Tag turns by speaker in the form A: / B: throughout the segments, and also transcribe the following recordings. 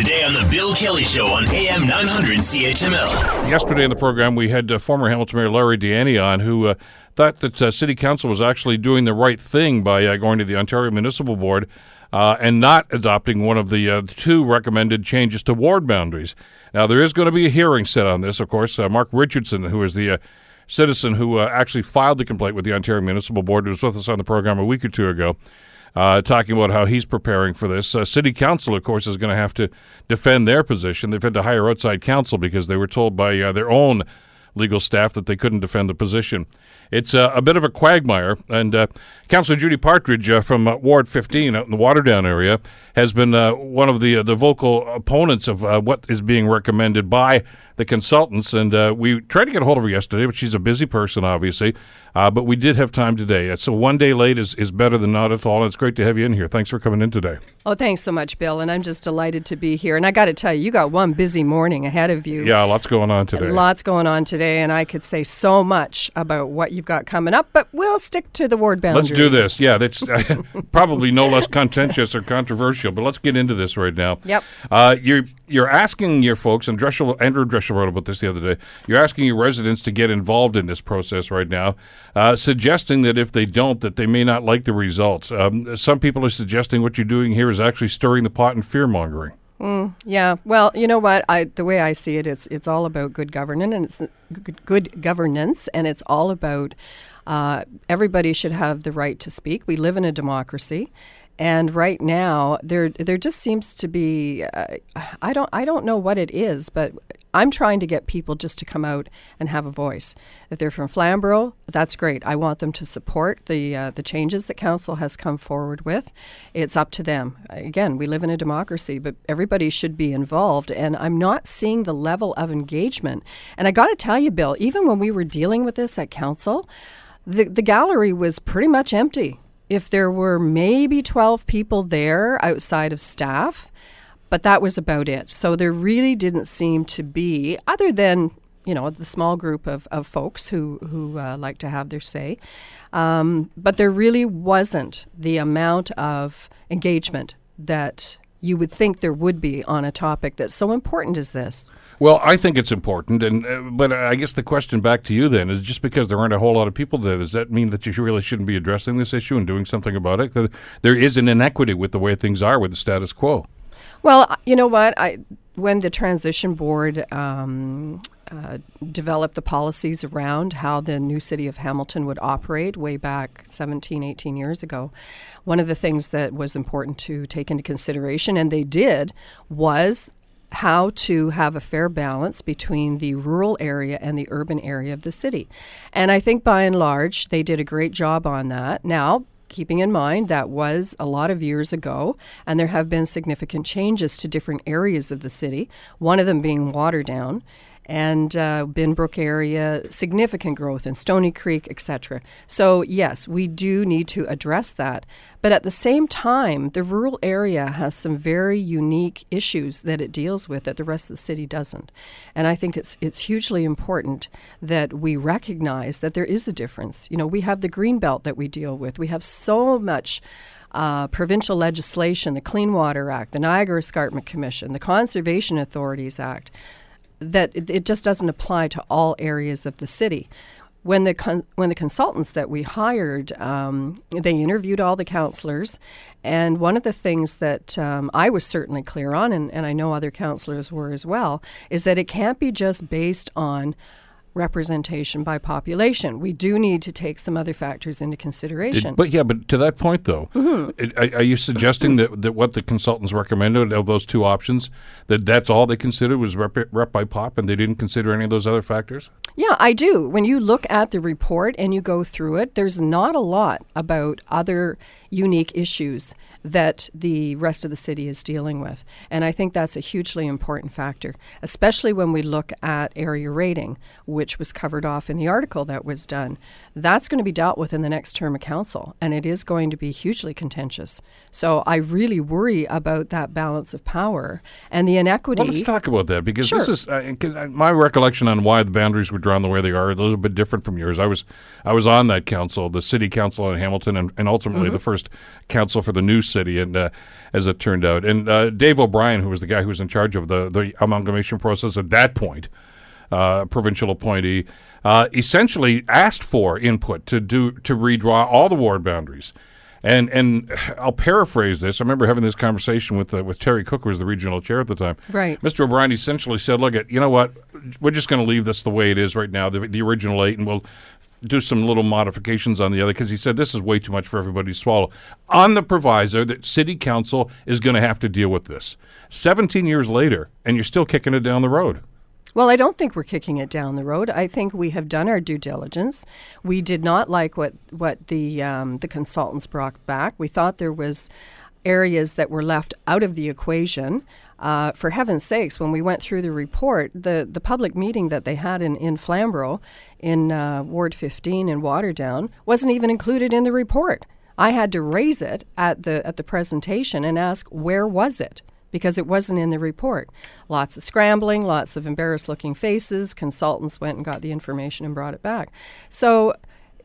A: Today on The Bill Kelly Show on AM 900 CHML.
B: Yesterday in the program, we had uh, former Hamilton Mayor Larry Di Ianni on, who uh, thought that uh, City Council was actually doing the right thing by uh, going to the Ontario Municipal Board uh, and not adopting one of the uh, two recommended changes to ward boundaries. Now, there is going to be a hearing set on this, of course. Mark Richardson, who is the citizen who actually filed the complaint with the Ontario Municipal Board, who was with us on the program a week or two ago uh, talking about how he's preparing for this. Uh, City Council, of course, is going to have to defend their position. They've had to hire outside counsel because they were told by uh, their own legal staff that they couldn't defend the position. It's uh, a bit of a quagmire, and uh, Councillor Judy Partridge uh, from uh, Ward 15 out in the Waterdown area has been one of the the vocal opponents of what is being recommended by the consultants. And we tried to get a hold of her yesterday, but she's a busy person, obviously. but we did have time today. So one day late is, is better than not at all. It's great to have you in here. Thanks for coming in today.
C: Oh, thanks so much, Bill. And I'm just delighted to be here. And I got to tell you, you got one busy morning ahead of you.
B: Yeah, lots going on today.
C: Lots going on today. And I could say so much about what you've got coming up, but we'll stick to the ward boundary.
B: Let's do this. Yeah, that's uh, probably no less contentious or controversial. But let's get into this right now.
C: Yep. Uh,
B: you're you're asking your folks, and Dreschel, Andrew Dreschel wrote about this the other day. You're asking your residents to get involved in this process right now, uh, suggesting that if they don't, that they may not like the results. Um, some people are suggesting what you're doing here is actually stirring the pot and fear mongering.
C: Mm, yeah. Well, you know what? I the way I see it, it's it's all about good governance, and it's good, good governance, and it's all about uh, everybody should have the right to speak. We live in a democracy, and right now there there just seems to be uh, I don't I don't know what it is, but I'm trying to get people just to come out and have a voice. If they're from Flamborough, that's great. I want them to support the uh, the changes that council has come forward with. It's up to them. Again, we live in a democracy, but everybody should be involved. And I'm not seeing the level of engagement. And I got to tell you, Bill, even when we were dealing with this at council, the the gallery was pretty much empty. If there were maybe 12 people there outside of staff, but that was about it. So there really didn't seem to be, other than you know the small group of, of folks who who uh, like to have their say, um, but there really wasn't the amount of engagement that you would think there would be on a topic that's so important as this.
B: Well, I think it's important, and uh, but I guess the question back to you then is: just because there aren't a whole lot of people there, does that mean that you really shouldn't be addressing this issue and doing something about it? That There is an inequity with the way things are with the status quo.
C: Well, you know what? I when the transition board um, uh, developed the policies around how the new city of Hamilton would operate way back 17, 18 years ago, one of the things that was important to take into consideration, and they did, was how to have a fair balance between the rural area and the urban area of the city. And I think by and large, they did a great job on that. Now, keeping in mind that was a lot of years ago, and there have been significant changes to different areas of the city, one of them being Waterdown and uh, Binbrook area, significant growth in Stoney Creek, etc. So, yes, we do need to address that. But at the same time, the rural area has some very unique issues that it deals with that the rest of the city doesn't. And I think it's, it's hugely important that we recognize that there is a difference. You know, we have the green belt that we deal with, we have so much. Uh, provincial legislation, the Clean Water Act, the Niagara Escarpment Commission, the Conservation Authorities Act, that it, it just doesn't apply to all areas of the city. When the con- when the consultants that we hired, um, they interviewed all the counselors, and one of the things that um, I was certainly clear on, and, and I know other counselors were as well, is that it can't be just based on representation by population. We do need to take some other factors into consideration.
B: It, but yeah, but to that point though, mm-hmm. it, are, are, you suggesting that, that what the consultants recommended of those two options, that that's all they considered was rep, rep by pop and they didn't consider any of those other factors?
C: Yeah, I do. When you look at the report and you go through it, there's not a lot about other unique issues that the rest of the city is dealing with. And I think that's a hugely important factor, especially when we look at area rating, which was covered off in the article that was done. That's going to be dealt with in the next term of council, and it is going to be hugely contentious. So I really worry about that balance of power and the inequity.
B: Well, let's talk about that because
C: sure.
B: this is uh, my recollection on why the boundaries were drawn the way they are. Those are a bit different from yours. I was I was on that council, the city council in Hamilton, and, and ultimately mm-hmm. the first council for the new city, and uh, as it turned out, and uh, Dave O'Brien, who was the guy who was in charge of the the amalgamation process at that point, uh, provincial appointee, uh, essentially asked for input to do to redraw all the ward boundaries. And and I'll paraphrase this. I remember having this conversation with uh, with Terry Cooke, who was the regional chair at the time.
C: Right.
B: Mr. O'Brien essentially said, "Look, at you know what? We're just going to leave this the way it is right now, the, the original eight, and we'll do some little modifications on the other because he said this is way too much for everybody to swallow. On the proviso that City Council is going to have to deal with this. Seventeen years later, and you're still kicking it down the road."
C: Well, I don't think we're kicking it down the road. I think we have done our due diligence. We did not like what what the um, the consultants brought back. We thought there was areas that were left out of the equation. Uh, for heaven's sakes, when we went through the report, the, the public meeting that they had in, in Flamborough, in uh, Ward 15 in Waterdown, wasn't even included in the report. I had to raise it at the at the presentation and ask where was it because it wasn't in the report. Lots of scrambling, lots of embarrassed looking faces. Consultants went and got the information and brought it back. So,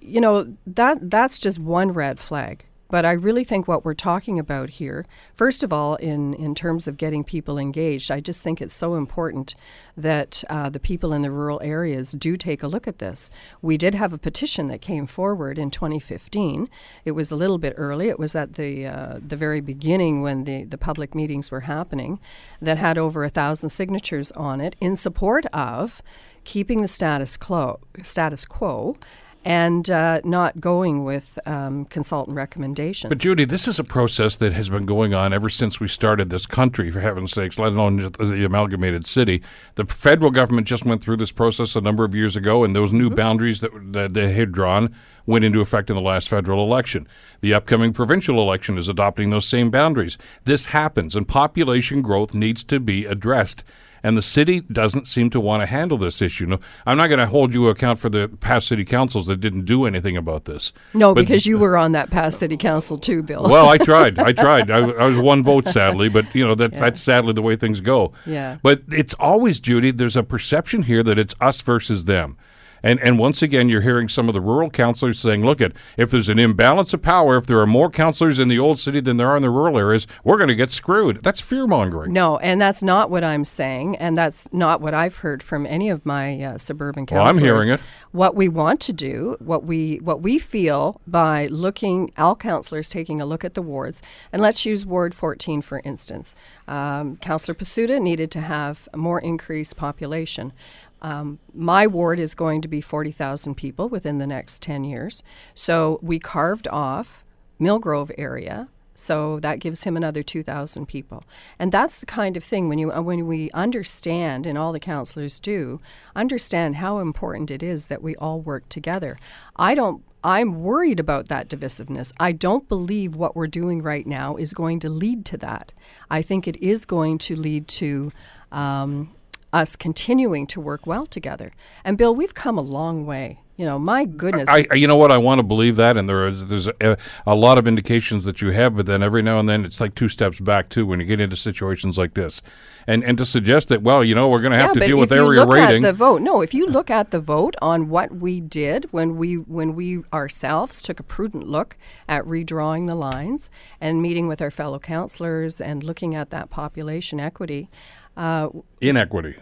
C: you know, that that's just one red flag. But I really think what we're talking about here, first of all, in, in terms of getting people engaged, I just think it's so important that uh, the people in the rural areas do take a look at this. We did have a petition that came forward in 2015. It was a little bit early. It was at the uh, the very beginning when the, the public meetings were happening, that had over a thousand signatures on it in support of keeping the status quo. Status quo and uh, not going with um, consultant recommendations.
B: But Judy, this is a process that has been going on ever since we started this country, for heaven's sakes, let alone the amalgamated city. The federal government just went through this process a number of years ago, and those new mm-hmm. boundaries that, that they had drawn went into effect in the last federal election. The upcoming provincial election is adopting those same boundaries. This happens, and population growth needs to be addressed and the city doesn't seem to want to handle this issue. No, I'm not going to hold you account for the past city councils that didn't do anything about this.
C: No, but because you were on that past city council too, Bill.
B: well, I tried. I tried. I, I, was one vote, sadly, but you know that yeah. that's sadly the way things go.
C: Yeah.
B: But it's always Judy. There's a perception here that it's us versus them. And and once again, you're hearing some of the rural councilors saying, "Look at if there's an imbalance of power, if there are more councilors in the old city than there are in the rural areas, we're going to get screwed." That's fear mongering.
C: No, and that's not what I'm saying, and that's not what I've heard from any of my uh, suburban councilors.
B: Well, I'm hearing it.
C: What we want to do, what we what we feel by looking, all councilors taking a look at the wards, and let's use Ward 14 for instance. Um, Councillor Pasuta needed to have a more increased population. Um, my ward is going to be 40,000 people within the next 10 years. So we carved off Millgrove area. So that gives him another 2,000 people. And that's the kind of thing when, you, uh, when we understand, and all the councillors do, understand how important it is that we all work together. I don't I'm worried about that divisiveness. I don't believe what we're doing right now is going to lead to that. I think it is going to lead to um, us continuing to work well together. And Bill, we've come a long way. You know, my goodness.
B: I, you know what? I want to believe that, and there is there's a, a, lot of indications that you have, but then every now and then it's like two steps back too when you get into situations like this, and and to suggest that well, you know, we're going to have
C: yeah,
B: to deal with area rating.
C: the vote, no, if you look at the vote on what we did when we when we ourselves took a prudent look at redrawing the lines and meeting with our fellow councillors and looking at that population equity.
B: Uh, Inequity.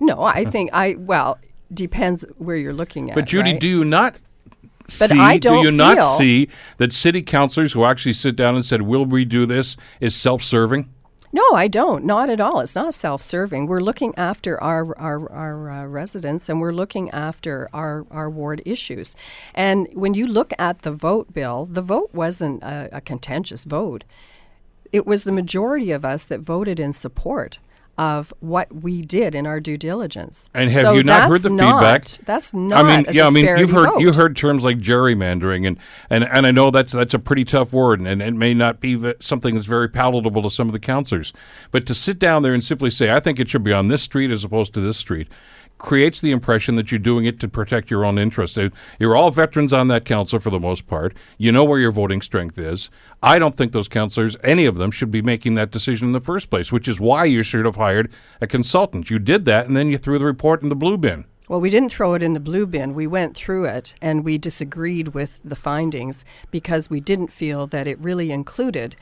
C: No, I think I well depends where you're looking at.
B: But Judy,
C: right?
B: do you not? See, But
C: I don't
B: do you not see that city councilors who actually sit down and said, "Will we do this," is self-serving?
C: No, I don't. Not at all. It's not self-serving. We're looking after our our, our uh, residents, and we're looking after our our ward issues. And when you look at the vote, Bill, the vote wasn't a, a contentious vote. It was the majority of us that voted in support of what we did in our due diligence.
B: And have
C: so
B: you not heard the
C: not,
B: feedback?
C: That's not.
B: I mean, yeah, I mean, you've heard
C: vote.
B: you heard terms like gerrymandering, and, and and I know that's that's a pretty tough word, and, it may not be something that's very palatable to some of the councillors. But to sit down there and simply say, I think it should be on this street as opposed to this street, creates the impression that you're doing it to protect your own interests. Uh, you're all veterans on that council for the most part. You know where your voting strength is. I don't think those councillors, any of them, should be making that decision in the first place, which is why you should have hired a consultant. You did that, and then you threw the report in the blue bin.
C: Well, we didn't throw it in the blue bin. We went through it and we disagreed with the findings because we didn't feel that it really included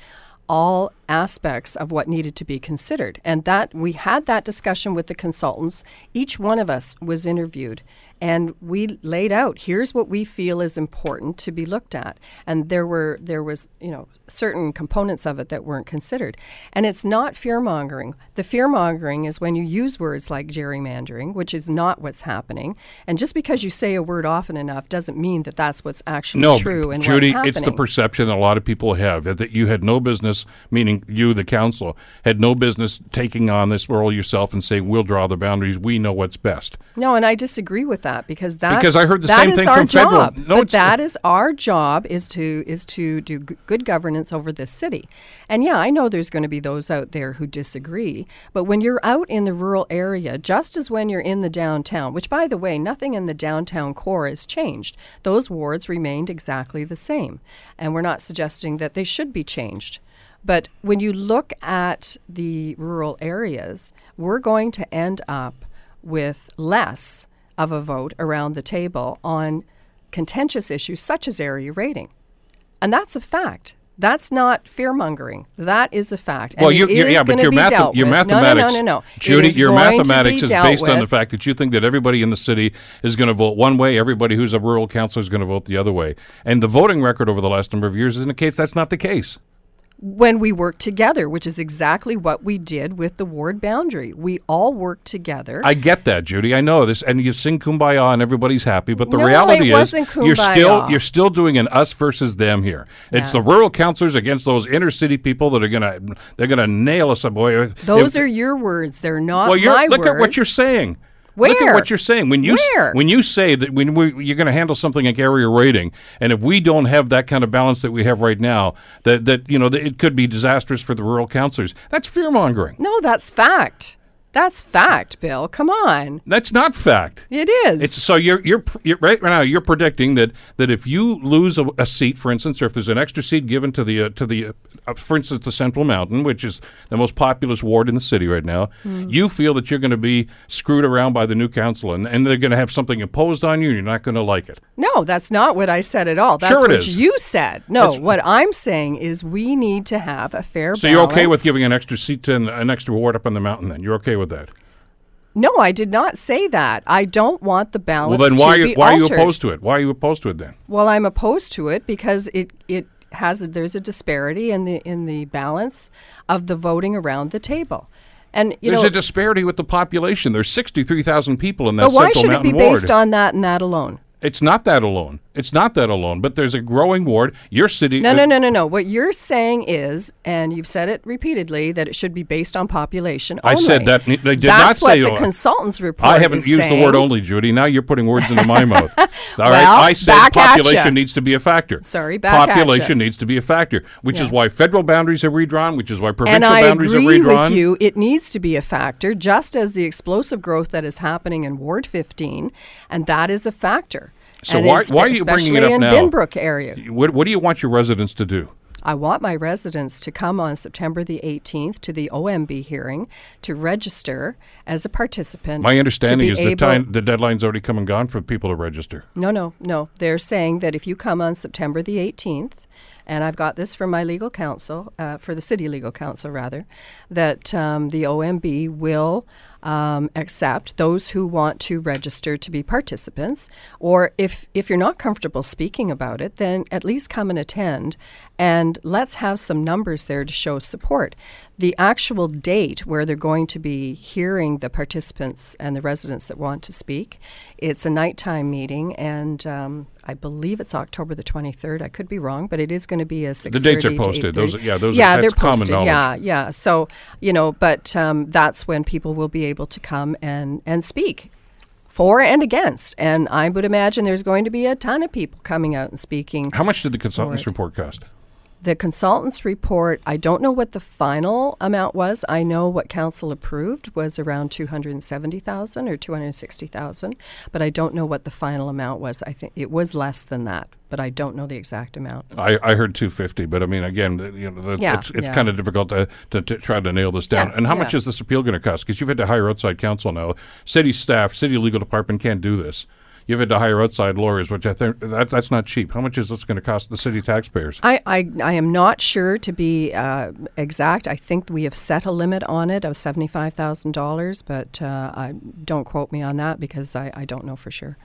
C: all aspects of what needed to be considered. And that we had that discussion with the consultants. Each one of us was interviewed and we laid out here's what we feel is important to be looked at. And there were there was you know certain components of it that weren't considered. And it's not fear mongering the fear mongering is when you use words like gerrymandering which is not what's happening. And just because you say a word often enough doesn't mean that that's what's actually
B: no,
C: true and
B: Judy, it's the perception that a lot of people have that you had no business, meaning you, the council, had no business taking on this role yourself and saying, we'll draw the boundaries, we know what's best.
C: No, and I disagree with that because that
B: Because I heard the same thing from federal-
C: job.
B: No,
C: but that is our job is to is to do g- good governance over this city. And yeah, I know there's going to be those out there who disagree, but when you're out in the rural area, just as when you're in the downtown, which by the way, nothing in the downtown core has changed. Those wards remained exactly the same, and we're not suggesting that they should be changed. But when you look at the rural areas, we're going to end up with less of a vote around the table on contentious issues such as area rating. And that's a fact. That's not fear mongering. That is a fact. And
B: well, you're, you're- yeah, but your,
C: math—your
B: mathematics,
C: No, no, no, no, no.
B: Judy, your mathematics is based on the fact that you think that everybody in the city is going to vote one way, everybody who's a rural councillor is going to vote the other way. And the voting record over the last number of years indicates that's not the case.
C: When we work together, which is exactly what we did with the ward boundary. We all worked together.
B: I get that, Judy. I know this, and you sing "Kumbaya" and everybody's happy. But the
C: No,
B: reality
C: it
B: is, you're still you're still doing an us versus them here. It's
C: Yeah.
B: the rural councillors against those inner city people that are gonna they're gonna nail us, boy.
C: Those
B: If-
C: are your words. They're not
B: well. You're,
C: my
B: look
C: words.
B: at what you're saying. Look at what you're saying. When you
C: Where?
B: when you say that when we, you're going to handle something like area rating, and if we don't have that kind of balance that we have right now, that that you know that it could be disastrous for the rural councillors. That's fear mongering.
C: No, that's fact. That's fact, Bill. Come on.
B: That's not fact.
C: It is.
B: It's so you're you're, you're right now. You're predicting that that if you lose a, a seat, for instance, or if there's an extra seat given to the uh, to the uh, for instance the Central Mountain, which is the most populous ward in the city right now,
C: Hmm.
B: you feel that you're going to be screwed around by the new council, and, and they're going to have something imposed on you, and you're not going to like it.
C: No, that's not what I said at all. That's
B: Sure
C: what
B: is.
C: you said. No, what I'm saying is we need to have a fair
B: So you're okay with giving an extra seat to an, an extra ward up on the mountain? Then you're okay with that?
C: No, I did not say that. I don't want the balance
B: Well, then why are you, why are you opposed to it? Why are you opposed to it then?
C: Well, I'm opposed to it because it it has a, there's a disparity in the in the balance of the voting around the table. And you
B: There's
C: know,
B: a disparity with the population. There's 63,000 people in that
C: but why should it be
B: ward.
C: based on that and that alone?
B: It's not that alone. It's not that alone. But there's a growing ward. Your city.
C: No, no, no, no, no. What you're saying is, and you've said it repeatedly, that it should be based on population
B: I said that- I did
C: That's
B: not say
C: what the consultants report.
B: I haven't used
C: saying.
B: the word only, Judy. Now you're putting words into my mouth. All right.
C: Well,
B: I said
C: back at ya.
B: population needs to be a factor.
C: Sorry, back
B: population needs to be a factor, which is why federal boundaries are redrawn, which is why provincial
C: And I
B: boundaries
C: agree
B: are redrawn.
C: with you. It needs to be a factor, just as the explosive growth that is happening in Ward 15, and that is a factor.
B: So why- why are you bringing it up
C: in
B: now?
C: Binbrook area?
B: What, what do you want your residents to do?
C: I want my residents to come on September the 18th to the OMB hearing to register as a participant.
B: My understanding is the time the deadline's already come and gone for people to register.
C: No, no, no. They're saying that if you come on September the 18th, and I've got this from my legal counsel, uh, for the city legal counsel rather, that um, the OMB will um, accept those who want to register to be participants. Or if, if you're not comfortable speaking about it, then at least come and attend and let's have some numbers there to show support. The actual date where they're going to be hearing the participants and the residents that want to speak, it's a nighttime meeting, and um, I believe it's October the 23rd. I could be wrong, but it is going to be a 6:30
B: dates are posted. Those-
C: 8:30.
B: yeah, those
C: yeah,
B: that's
C: they're posted. Yeah, yeah. So you know, but um, that's when people will be able to come and and speak for and against. And I would imagine there's going to be a ton of people coming out and speaking.
B: How much did the consultants report cost?
C: The consultant's report, I don't know what the final amount was. I know what council approved was around 270,000 or 260,000, but I don't know what the final amount was. I think it was less than that, but I don't know the exact amount.
B: I, I heard 250, but I mean, again, you know, the,
C: Yeah,
B: it's, it's
C: yeah.
B: kind of difficult to, to, to try to nail this down.
C: Yeah,
B: and how much is this appeal going to cost? Because you've had to hire outside counsel now. City staff, city legal department can't do this. You've had to hire outside lawyers, which I think that, that's not cheap. How much is this going to cost the city taxpayers?
C: I, I, I am not sure to be uh, exact. I think we have set a limit on it of $75,000, but uh, I, don't quote me on that because I, I don't know for sure.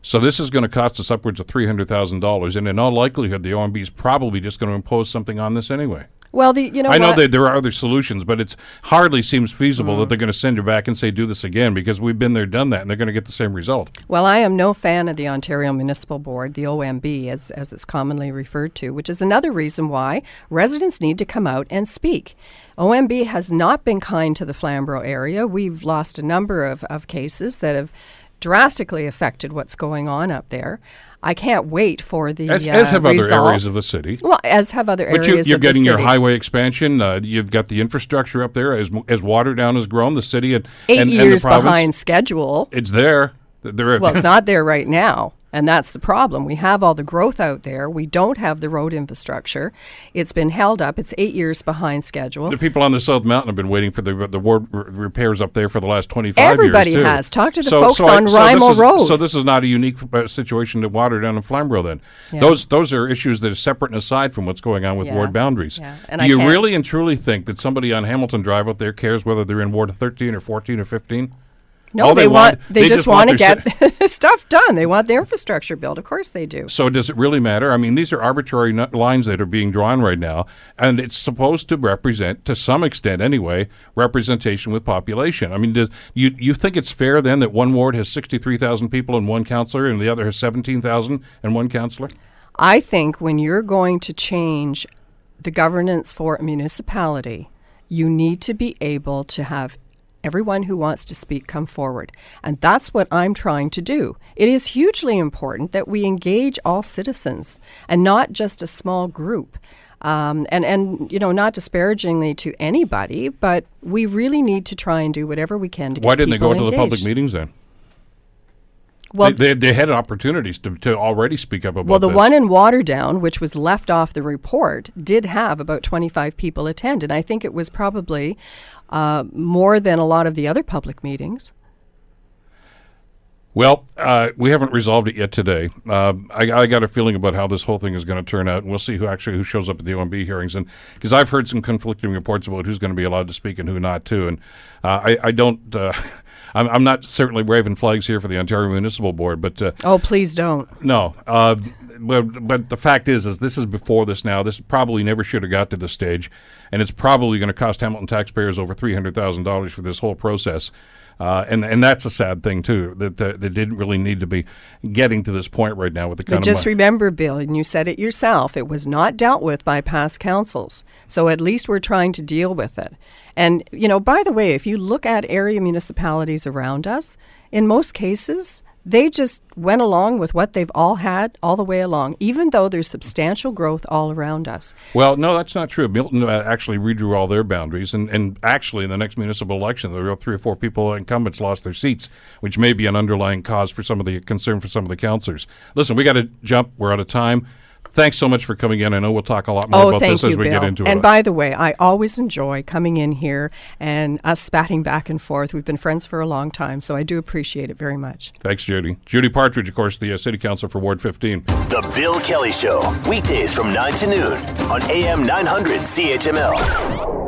B: So this is going to cost us upwards of three hundred thousand dollars, and in all likelihood, the OMB is probably just going to impose something on this anyway.
C: Well, the you know
B: I know
C: what?
B: that there are other solutions, but it hardly seems feasible
C: Mm.
B: that they're going to send you back and say do this again because we've been there, done that, and they're going to get the same result.
C: Well, I am no fan of the Ontario Municipal Board, the OMB, as, as it's commonly referred to, which is another reason why residents need to come out and speak. OMB has not been kind to the Flamborough area. We've lost a number of, of cases that have drastically affected what's going on up there. I can't wait for the
B: As,
C: uh,
B: as have other areas
C: results.
B: of the city.
C: Well, as have other areas of the city.
B: But
C: areas
B: you, you're
C: of the
B: getting your highway expansion. Uh, you've got the infrastructure up there. As as Waterdown has grown, the city and
C: Eight
B: and, and
C: years
B: the province,
C: behind schedule.
B: It's there. There.
C: Well, it's not there right now. And that's the problem. We have all the growth out there. We don't have the road infrastructure. It's been held up. It's eight years behind schedule.
B: the people on the South Mountain have been waiting for the the ward r- repairs up there for the last 25
C: Everybody
B: years too.
C: Everybody has. Talk to the
B: So-
C: folks
B: so I-
C: on
B: so
C: Rymal
B: is-
C: Road.
B: So this is not a unique uh, situation to Waterdown and Flamborough. Then
C: Yeah.
B: those those are issues that are separate and aside from what's going on with
C: Yeah.
B: ward boundaries.
C: Yeah. And
B: Do
C: I
B: you really and truly think that somebody on Hamilton Drive out there cares whether they're in Ward 13 or 14 or 15?
C: No, they,
B: they
C: want, they,
B: they
C: just,
B: just want
C: want to get stuff done. They want the infrastructure built. Of course they do.
B: So does it really matter? I mean, these are arbitrary nu- lines that are being drawn right now, and it's supposed to represent, to some extent anyway, representation with population. I mean, does, you you think it's fair then that one ward has sixty three thousand people and one councillor, and the other has seventeen thousand and one councillor?
C: I think when you're going to change the governance for a municipality, you need to be able to have everyone who wants to speak come forward. And that's what I'm trying to do. It is hugely important that we engage all citizens and not just a small group. Um, and, and, you know, not disparagingly to anybody, but we really need to try and do whatever we can to
B: Why
C: get
B: didn't they go
C: people
B: into the public meetings then?
C: Well,
B: they, they, they had opportunities to, to already speak up about
C: Well, the
B: this.
C: one in Waterdown, which was left off the report, did have about 25 people attend. And I think it was probably uh, more than a lot of the other public meetings.
B: Well, uh, we haven't resolved it yet today. Uh, I, I got a feeling about how this whole thing is going to turn out, and we'll see who actually who shows up at the OMB hearings. And because I've heard some conflicting reports about who's going to be allowed to speak and who not too, and uh, I, I don't. Uh, I'm, I'm not certainly waving flags here for the Ontario Municipal Board, but uh,
C: Oh, please don't.
B: no. Uh, but, but the fact is, is this is before this now. This probably never should have got to this stage, and it's probably going to cost Hamilton taxpayers over three hundred thousand dollars for this whole process. Uh, and and that's a sad thing too that they didn't really need to be getting to this point right now with the kind
C: But
B: of
C: just remember, Bill, and you said it yourself, it was not dealt with by past councils. So at least we're trying to deal with it. And, you know, by the way, if you look at area municipalities around us, in most cases, they just went along with what they've all had all the way along, even though there's substantial growth all around us.
B: Well, no, that's not true. Milton uh, actually redrew all their boundaries, and, and actually, in the next municipal election, there were three or four people, incumbents, lost their seats, which may be an underlying cause for some of the concern for some of the councillors. Listen, we got to jump. We're out of time. Thanks so much for coming in. I know we'll talk a lot more
C: Oh,
B: about this
C: you,
B: as we
C: Bill.
B: get into
C: and
B: it.
C: And by the way, I always enjoy coming in here and us spatting back and forth. We've been friends for a long time, so I do appreciate it very much.
B: Thanks, Judy. Judy Partridge, of course, the uh, City Council for Ward 15.
A: The Bill Kelly Show, weekdays from 9 to noon on AM 900 CHML.